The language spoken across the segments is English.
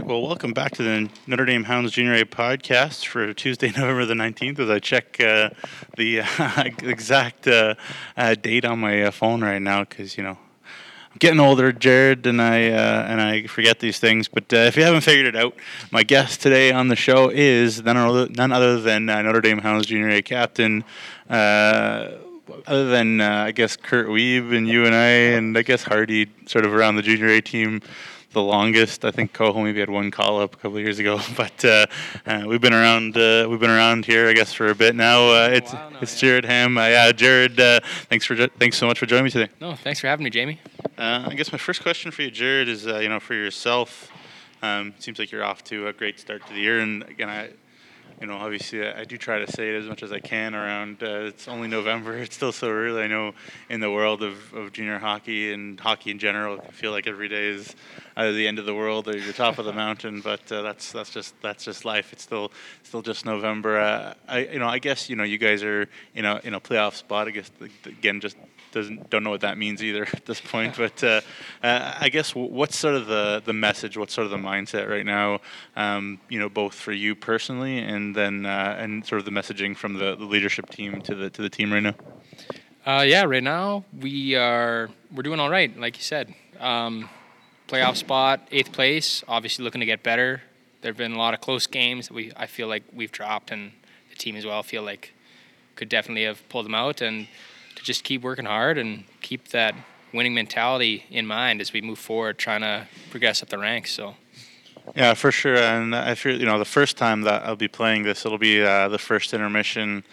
right. Well, welcome back to the Notre Dame Hounds Junior A podcast for Tuesday, November the 19th, as I check uh, the uh, exact uh, uh date on my uh, phone right now because, you know, I'm getting older, Jared, and I uh, and I forget these things. But if you haven't figured it out, my guest today on the show is none other, than Notre Dame Hounds Junior A captain other than uh, I guess Kurt Wiebe and you and I, and I guess Hardy, sort of around the junior A team, the longest. I think Coho maybe had one call up a couple of years ago, but uh, uh, we've been around. Uh, we've been around here, I guess, for a bit now. Uh, it's now, it's yeah. Jared Hamm. Uh, yeah, Jared. Uh, thanks for thanks so much for joining me today. No, thanks for having me, Jamie. I guess my first question for you, Jared, is you know for yourself. Um, seems like you're off to a great start to the year, and again, I you know, obviously I, do try to say it as much as I can around. Uh, it's only November. It's still so early. I know in the world of, of junior hockey and hockey in general, I feel like every day is either the end of the world or the top of the mountain. But uh, that's that's just that's just life. It's still still just November. Uh, I you know I guess you know you guys are you know in a playoff spot. I guess again just doesn't don't know what that means either at this point. But uh, uh, I guess what's sort of the the message? What's sort of the mindset right now? Um, you know, both for you personally, and then uh, and sort of the messaging from the, the leadership team to the to the team right now. Uh, yeah, right now we are we're doing all right, like you said. Um, playoff spot, eighth place. Obviously, looking to get better. There have been a lot of close games that we I feel like we've dropped, and the team as well feel like could definitely have pulled them out. And to just keep working hard and keep that winning mentality in mind as we move forward, trying to progress up the ranks. So. Yeah, for sure. And I feel you know the first time that I'll be playing this, it'll be uh, the first intermission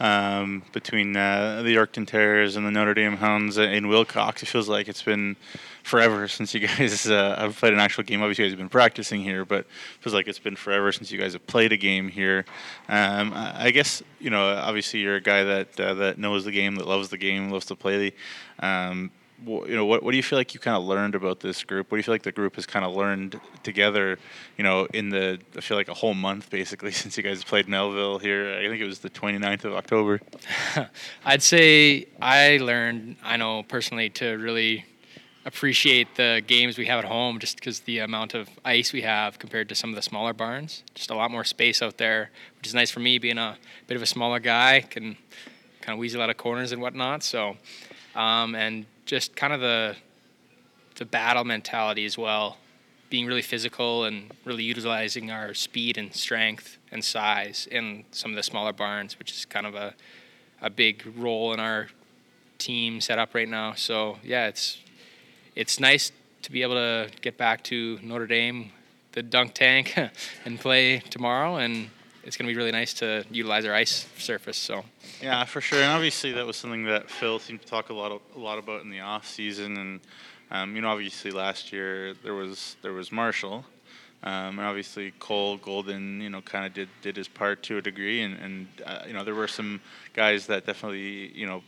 um, between uh, the Yorkton Terriers and the Notre Dame Hounds in Wilcox. It feels like it's been forever since you guys uh, have played an actual game. Obviously, you guys have been practicing here, but it feels like it's been forever since you guys have played a game here. Um, I guess you know, obviously, you're a guy that uh, that knows the game, that loves the game, loves to play. The, um, you know, what, what do you feel like you kind of learned about this group? What do you feel like the group has kind of learned together, you know, in the, I feel like a whole month basically since you guys played Melville here. I think it was the 29th of October. I'd say I learned, I know personally, to really appreciate the games we have at home just because the amount of ice we have compared to some of the smaller barns. Just a lot more space out there, which is nice for me being a bit of a smaller guy, can kind of weasel out of corners and whatnot. So, um, and just kind of the the battle mentality as well, being really physical and really utilizing our speed and strength and size in some of the smaller barns, which is kind of a a big role in our team setup right now. So yeah, it's it's nice to be able to get back to Notre Dame, the dunk tank, and play tomorrow. And it's going to be really nice to utilize our ice surface. So. Yeah, for sure. And obviously, that was something that Phil seemed to talk a lot of, a lot about in the off season. And um, you know, obviously, last year there was there was Marshall. Um, and obviously Cole Golden, you know, kind of did, did his part to a degree, and, and uh, you know there were some guys that definitely, you know,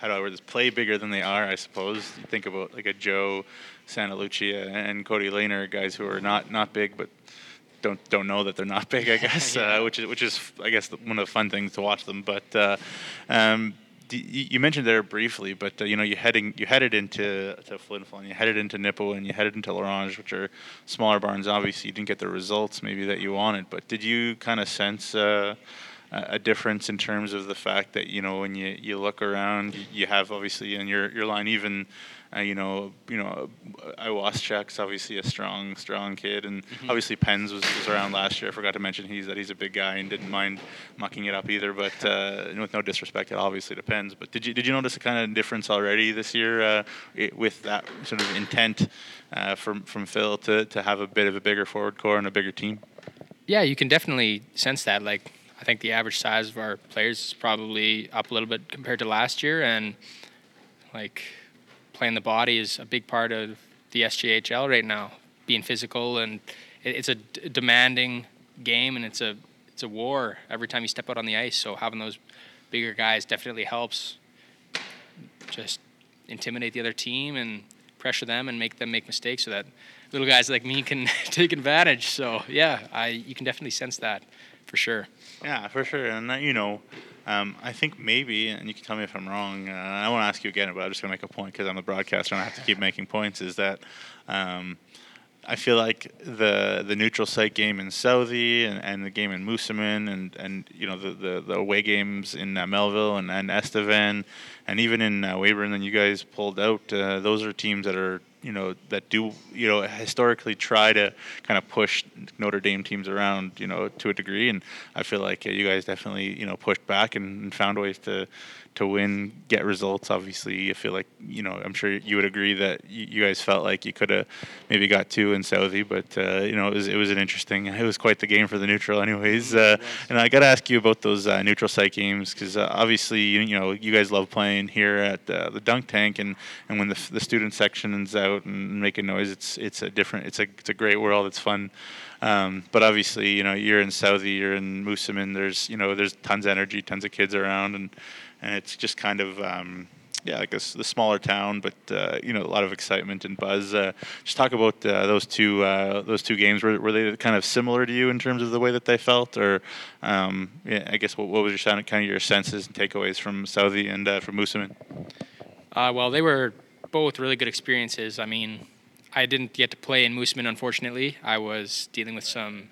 how do I word this? Play bigger than they are, I suppose. You think about like a Joe Santa Lucia and Cody Lehner, guys who are not not big, but don't don't know that they're not big. I guess, yeah. uh, which is which is I guess one of the fun things to watch them. But uh, um, you mentioned there briefly, but uh, you know you heading you headed into to Flin Flon, you headed into Nipawin, and you headed into La Ronge, which are smaller barns. Obviously, you didn't get the results maybe that you wanted, but did you kind of sense? Uh, a difference in terms of the fact that you know when you, you look around, you have obviously in your, your line even uh, you know you know Iwaschak's obviously a strong strong kid, and mm-hmm. obviously Pens was, was around last year. I forgot to mention he's that he's a big guy and didn't mind mucking it up either. But uh, with no disrespect, it obviously depends. But did you did you notice a kind of difference already this year uh, it, with that sort of intent uh, from from Phil to to have a bit of a bigger forward core and a bigger team? Yeah, you can definitely sense that. Like I think the average size of our players is probably up a little bit compared to last year, and like playing the body is a big part of the SJHL right now. Being physical and it's a d- demanding game, and it's a it's a war every time you step out on the ice. So having those bigger guys definitely helps. Just intimidate the other team and pressure them and make them make mistakes, so that little guys like me can take advantage. So yeah, I you can definitely sense that for sure. Yeah, for sure. And that, you know, um, I think maybe, and you can tell me if I'm wrong. Uh, I won't ask you again, but I'm just to make a point because I'm the broadcaster and I have to keep making points. Is that um, I feel like the the neutral site game in Southey and, and the game in Moosomin and, and you know the, the, the away games in uh, Melville and, and Estevan and even in uh, Weyburn that you guys pulled out. Uh, those are teams that are you know that do you know historically try to kind of push Notre Dame teams around you know to a degree, and I feel like uh, you guys definitely you know pushed back and, and found ways to to win, get results. Obviously, I feel like you know I'm sure you would agree that you, guys felt like you could have maybe got two in Southey, but uh, you know it was it was an interesting. It was quite the game for the neutral, anyways. Uh, and I got to ask you about those uh, neutral site games because uh, obviously you, you know you guys love playing here at uh, the dunk tank, and, and when the, the student section's out and making noise, it's it's a different. It's a it's a great world. It's fun. Um, but obviously, you know, you're in Southey, you're in Moosomin. There's, you know, there's tons of energy, tons of kids around, and and it's just kind of um, yeah, like a, the smaller town, but uh, you know a lot of excitement and buzz. Uh, just talk about uh, those two uh, those two games. Were, were they kind of similar to you in terms of the way that they felt, or um, yeah, I guess what, what was your kind of your senses and takeaways from Southey and uh, from Moosomin? Uh, well, they were both really good experiences. I mean, I didn't get to play in Moosomin, unfortunately. I was dealing with some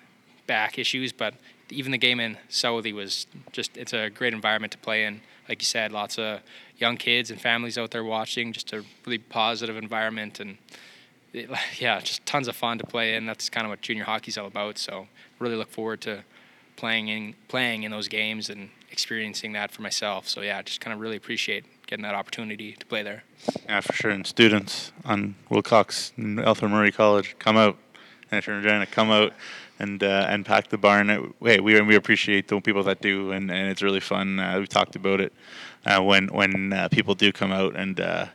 back issues, but even the game in Southey was just it's a great environment to play in like you said, lots of young kids and families out there watching. Just a really positive environment, and it, yeah, just tons of fun to play in. That's kind of what junior hockey's all about. So really look forward to playing in playing in those games and experiencing that for myself. So yeah, just kind of really appreciate getting that opportunity to play there. Yeah, for sure. And students on Wilcox and Athol Murray College, come out. And if you're in Regina, come out and uh, and pack the barn. Hey, we we appreciate the people that do, and, and it's really fun. Uh, we've talked about it uh, when when uh, people do come out, and uh,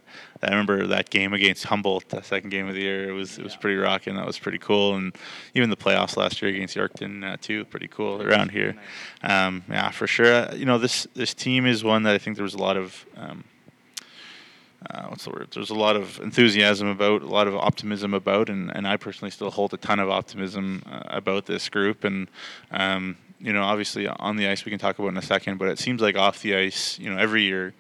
I remember that game against Humboldt, the second game of the year. It was it was pretty rocking. That was pretty cool, and even the playoffs last year against Yorkton uh, too, pretty cool around here. Um, yeah, for sure. you know this this team is one that I think there was a lot of. Um, uh, what's the word? There's a lot of enthusiasm about, a lot of optimism about, and, and I personally still hold a ton of optimism uh, about this group. And um, you know, obviously on the ice we can talk about in a second, but it seems like off the ice, you know, every year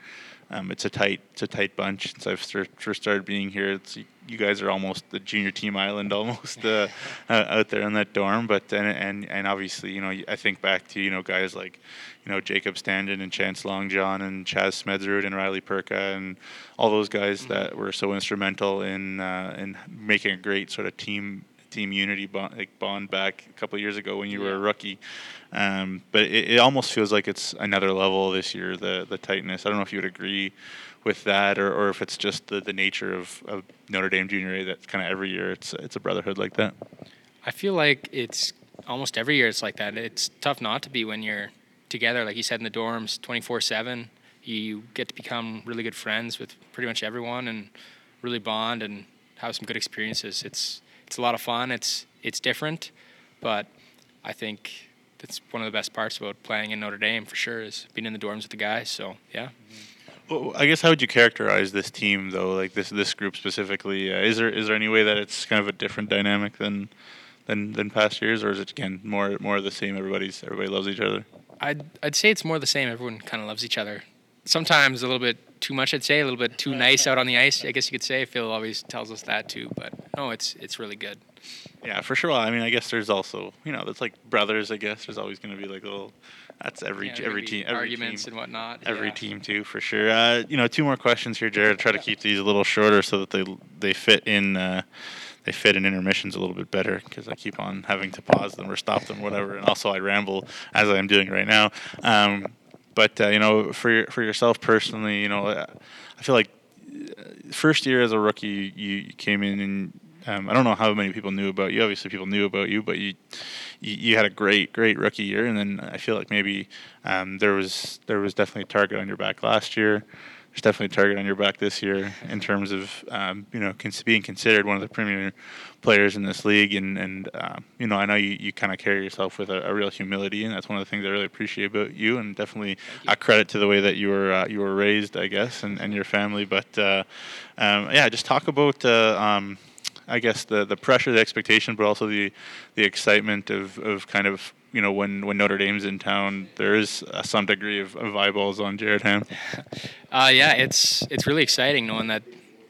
um, it's a tight, it's a tight bunch. Since I've first started being here, it's you guys are almost the junior team island, almost uh, uh, out there in that dorm. But and, and and obviously, you know, I think back to you know guys like you know Jacob Standen and Chance Longjohn and Chaz Smedzrud and Riley Perka and all those guys mm-hmm. that were so instrumental in uh, in making a great sort of team team unity bond, like bond back a couple years ago when you yeah. were a rookie. Um, but it, it, almost feels like it's another level this year. The the tightness. I don't know if you would agree with that, or, or if it's just the, the nature of, of Notre Dame Junior A that kind of every year it's it's a brotherhood like that. I feel like it's almost every year it's like that. It's tough not to be when you're together, like you said in the dorms, twenty four seven. You get to become really good friends with pretty much everyone and really bond and have some good experiences. It's it's a lot of fun. It's it's different, but I think that's one of the best parts about playing in Notre Dame for sure is being in the dorms with the guys. So yeah. Well, I guess how would you characterize this team though, like this this group specifically? Uh, is there is there any way that it's kind of a different dynamic than than than past years, or is it again more more of the same? Everybody's everybody loves each other. I'd I'd say it's more the same. Everyone kind of loves each other. Sometimes a little bit too much, I'd say, a little bit too nice out on the ice. I guess you could say. Phil always tells us that too, but no, it's it's really good. Yeah, for sure. I mean, I guess there's also you know, it's like brothers. I guess there's always going to be like little. That's every yeah, every team. Every arguments team, and whatnot. Every yeah. team too, for sure. Uh, you know, two more questions here, Jared. Try to keep these a little shorter so that they they fit in. Uh, they fit in intermissions a little bit better because I keep on having to pause them or stop them, or whatever. And also, I ramble as I am doing right now. Um, but uh, you know, for for yourself personally, you know, I feel like uh, first year as a rookie, you, you came in and um, I don't know how many people knew about you. Obviously, people knew about you, but you, you, you had a great, great rookie year, and then I feel like maybe um, there was there was definitely a target on your back last year. There's definitely a target on your back this year in terms of um, you know cons- being considered one of the premier players in this league, and and um, you know I know you, you kind of carry yourself with a, a, real humility, and that's one of the things I really appreciate about you, and definitely a credit to the way that you were uh, you were raised, I guess, and, and your family. But uh, um, yeah, just talk about. Uh, um, I guess the the pressure, the expectation, but also the the excitement of, of kind of you know when, when Notre Dame's in town, there is uh, some degree of, of, eyeballs on Jared Hamm. Uh, yeah, it's it's really exciting knowing that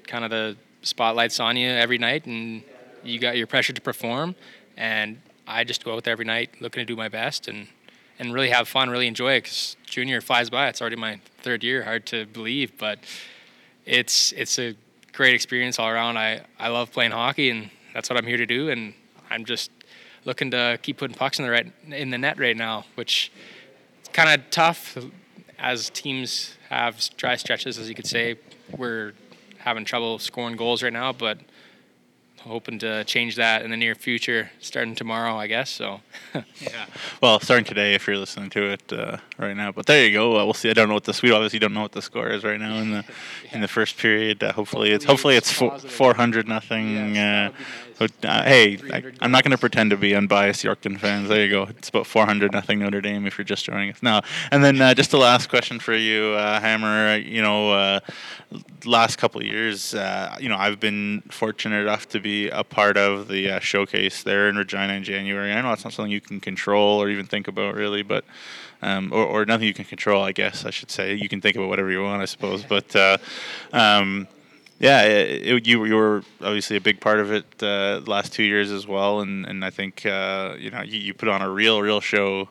kind of the spotlight's on you every night, and you got your pressure to perform, and I just go out there every night looking to do my best and and really have fun, really enjoy it. Because junior flies by. It's already my third year. Hard to believe, but it's it's a great experience all around. I I love playing hockey, and that's what I'm here to do. And I'm just looking to keep putting pucks in the right in the net right now, which is kind of tough as teams have dry stretches, as you could say. We're having trouble scoring goals right now, but hoping to change that in the near future, starting tomorrow, I guess. So, yeah. Well, starting today, if you're listening to it uh, right now. But there you go. Uh, we'll see. I don't know what the we obviously don't know what the score is right now in the yeah. in the first period. Uh, hopefully, hopefully, it's hopefully it's four hundred nothing. Yes, uh, uh, hey, I, am not going to pretend to be unbiased Yorkton fans. There you go. It's about 400 nothing Notre Dame if you're just joining us now. And then uh, just the last question for you, uh, Hammer. You know, uh, last couple of years, uh, you know, I've been fortunate enough to be a part of the uh, showcase there in Regina in January. I know it's not something you can control or even think about really, but. Um, or, or nothing you can control, I guess I should say. You can think about whatever you want, I suppose. But um, yeah, it, it, you you were obviously a big part of it uh, last two years as well, and and I think uh, you know you, you put on a real real show.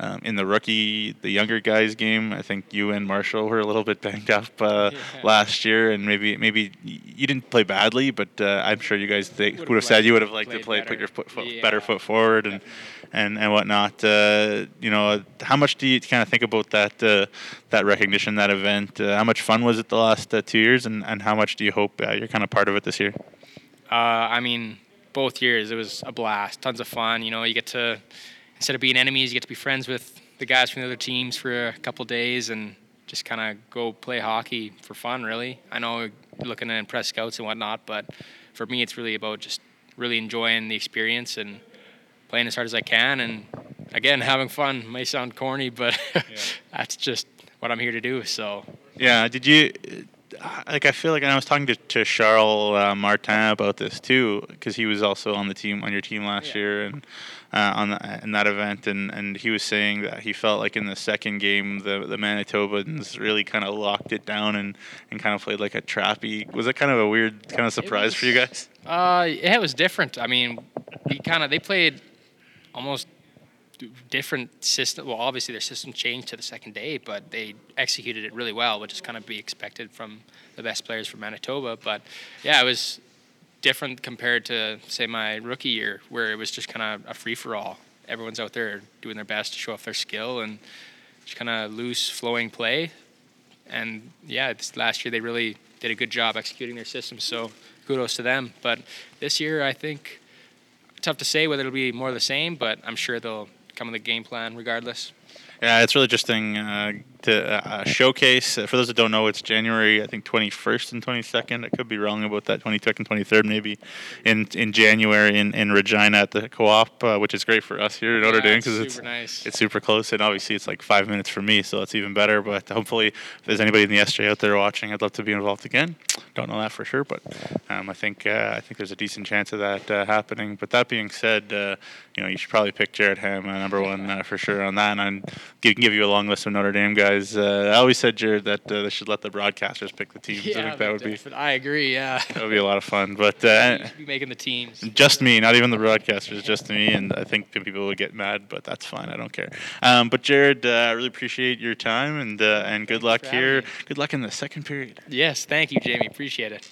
Um, in the rookie, the younger guys game, I think you and Marshall were a little bit banged up uh, yeah. last year, and maybe maybe you didn't play badly, but uh, I'm sure you guys would have said you would have liked to play, better. put your foot, foot yeah. better foot forward, and and and whatnot. Uh, you know, how much do you kind of think about that uh, that recognition, that event? Uh, how much fun was it the last uh, two years, and, and how much do you hope uh, you're kind of part of it this year? Uh, I mean, both years it was a blast, tons of fun. You know, you get to instead of being enemies, you get to be friends with the guys from the other teams for a couple days and just kind of go play hockey for fun. Really, I know looking to impress scouts and whatnot, but for me, it's really about just really enjoying the experience and playing as hard as I can, and again having fun. May sound corny, but yeah. that's just what I'm here to do. So yeah, did you? Like I feel like and I was talking to, to Charles uh, Martin about this too because he was also on the team on your team last yeah. year and uh, on the, in that event and, and he was saying that he felt like in the second game the the Manitobans really kind of locked it down and, and kind of played like a trappy. Was it kind of a weird kind of surprise was, for you guys? Uh, yeah, it was different. I mean, we kind of they played almost different system. Well, obviously their system changed to the second day, but they executed it really well, which is kind of be expected from the best players from Manitoba. But yeah, it was different compared to say my rookie year, where it was just kind of a free for all. Everyone's out there doing their best to show off their skill and just kind of loose flowing play. And yeah, last year they really did a good job executing their system. So kudos to them. But this year, I think tough to say whether it'll be more of the same, but I'm sure they'll come with a game plan regardless. Yeah, it's really interesting uh, to uh, showcase. Uh, for those that don't know, it's January, I think, 21st and 22nd. I could be wrong about that, 22nd, and 23rd, maybe, in in January in, in Regina at the Co-op, uh, which is great for us here in Notre Dame because it's, nice. it's super close, and obviously it's like five minutes for me, so it's even better. But hopefully, if there's anybody in the SJ out there watching, I'd love to be involved again. Don't know that for sure, but um, I think uh, I think there's a decent chance of that happening. But that being said, you know, you should probably pick Jared Hamm number one for sure on that, and I can give you a long list of Notre Dame guys. I always said, Jared, that uh, they should let the broadcasters pick the teams. Yeah, I think that would be. I agree. Yeah. That would be a lot of fun. But uh, be making the teams. Just me, not even the broadcasters, just me. And I think people would get mad, but that's fine. I don't care. Um, but Jared, uh, I really appreciate your time and uh, and good luck here. Good luck in the second period. Yes, thank you, Jamie. Appreciate it.